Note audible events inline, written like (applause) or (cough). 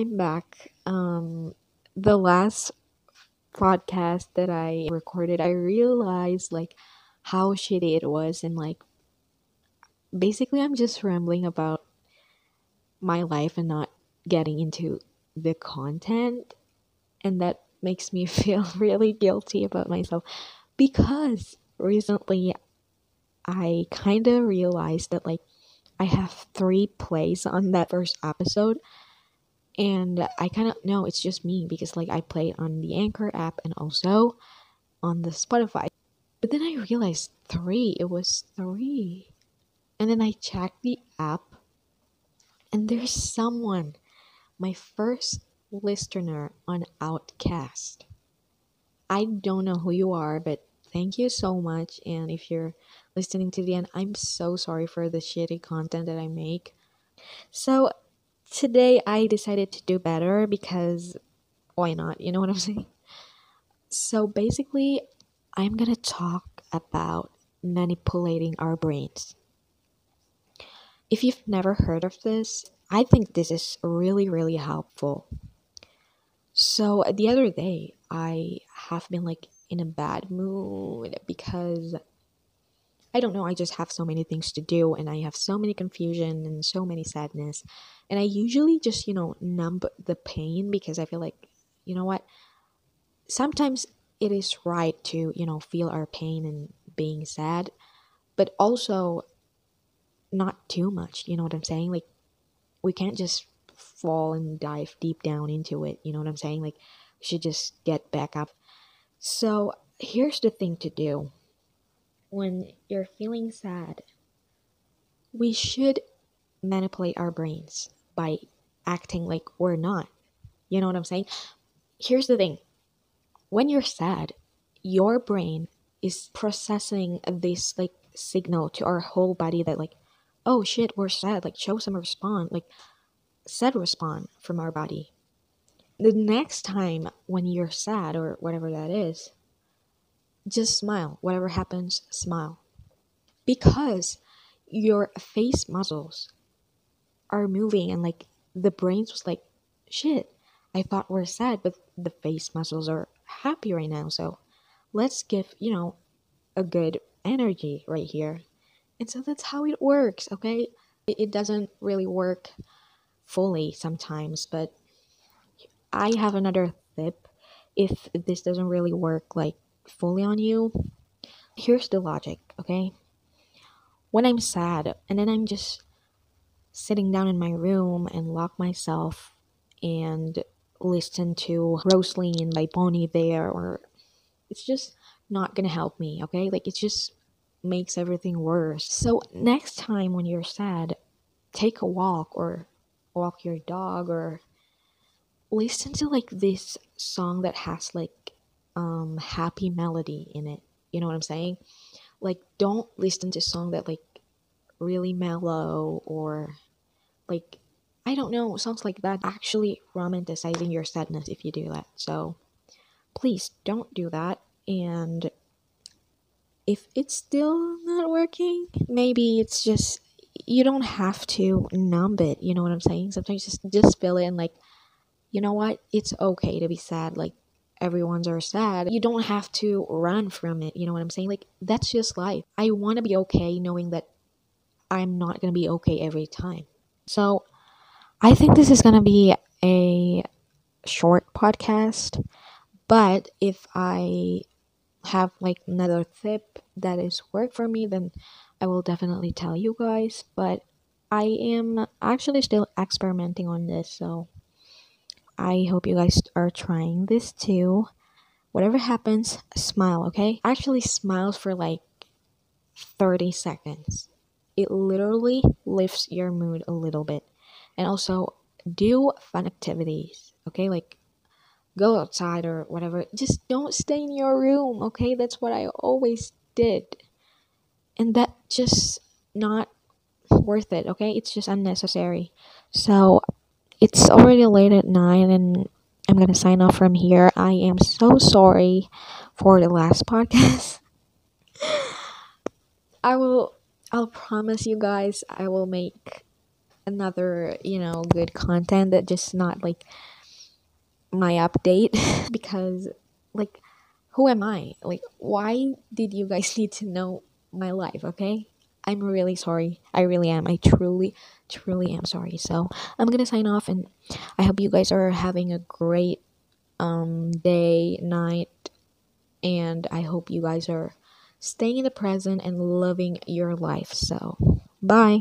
I'm back. Um, the last podcast that I recorded, I realized like how shitty it was, and like basically, I'm just rambling about my life and not getting into the content, and that makes me (laughs) feel really guilty about myself because recently I kind of realized that like I have three plays on that first episode and I kind of know it's just me because like I play on the Anchor app and also on the Spotify. But then I realized three, it was three. And then I checked the app and there's someone, my first listener on Outcast. I don't know who you are, but thank you so much. And if you're listening to the end, I'm so sorry for the shitty content that I make. So today I decided to do better because why not? You know what I'm (laughs) saying? So basically, I'm gonna talk about manipulating our brains. If you've never heard of this, I think this is really, really helpful. So the other day, I have been like in a bad mood because I don't know, I just have so many things to do and I have so many confusion and so many sadness. And I usually just, you know, numb the pain because I feel like, you know what? Sometimes it is right to, you know, feel our pain and being sad, but also not too much, you know what I'm saying? Like we can't just fall and dive deep down into it, you know what I'm saying? Like we should just get back up. So, here's the thing to do when you're feeling sad, we should manipulate our brains by acting like we're not. You know what I'm saying? Here's the thing when you're sad, your brain is processing this like signal to our whole body that like oh shit we're sad like show some response like sad respond from our body the next time when you're sad or whatever that is just smile. Whatever happens, smile. Because your face muscles are moving and like the brains was like, shit, I thought we're sad, but the face muscles are happy right now. So let's give, you know, a good energy right here. And so that's how it works, okay? It, doesn't really work fully sometimes, but I have another tip if this doesn't really work like fully on you. Here's the logic, okay? When I'm sad and then I'm just sitting down in my room and lock myself and listen to Rosyln by Bon Iver or it's just not gonna help me, okay? Like it just makes everything worse. So next time when you're sad, take a walk or walk your dog or listen to like this song that has like um happy melody in it. You know what I'm saying? Like don't listen to song that like really mellow or like I don't know, songs like that actually romanticizing your sadness if you do that. So please don't do that and if it's still not working, maybe it's just you don't have to numb it, you know what I'm saying? Sometimes just just feel it and like you know what? It's okay to be sad. Like everyone's are sad. You don't have to run from it. You know what I'm saying? Like, that's just life. I want to be okay knowing that I'm not going to be okay every time. So, I think this is going to be a short podcast. But if I have like another tip that is work for me, then I will definitely tell you guys. But I am actually still experimenting on this, so I hope you guys are trying this too. Whatever happens, smile, okay? Actually, smiles for like 30 seconds. It literally lifts your mood a little bit. And also, do fun activities, okay? Like, go outside or whatever. Just don't stay in your room, okay? That's what I always did. And that just not worth it, okay? It's just unnecessary. So, it's already late at night and I'm gonna sign off from here. I am so sorry for the last (laughs) podcast. I will I'll promise you guys I will make another, you know, good content that just not like my update (laughs) because like who am I? Like why did you guys (laughs) need to know my life, okay? I'm really sorry. I really am. I truly, truly am sorry. So I'm gonna sign off, and I hope you guys are having a great um, day, night, and I hope you guys are staying in the present and loving your life. So, bye.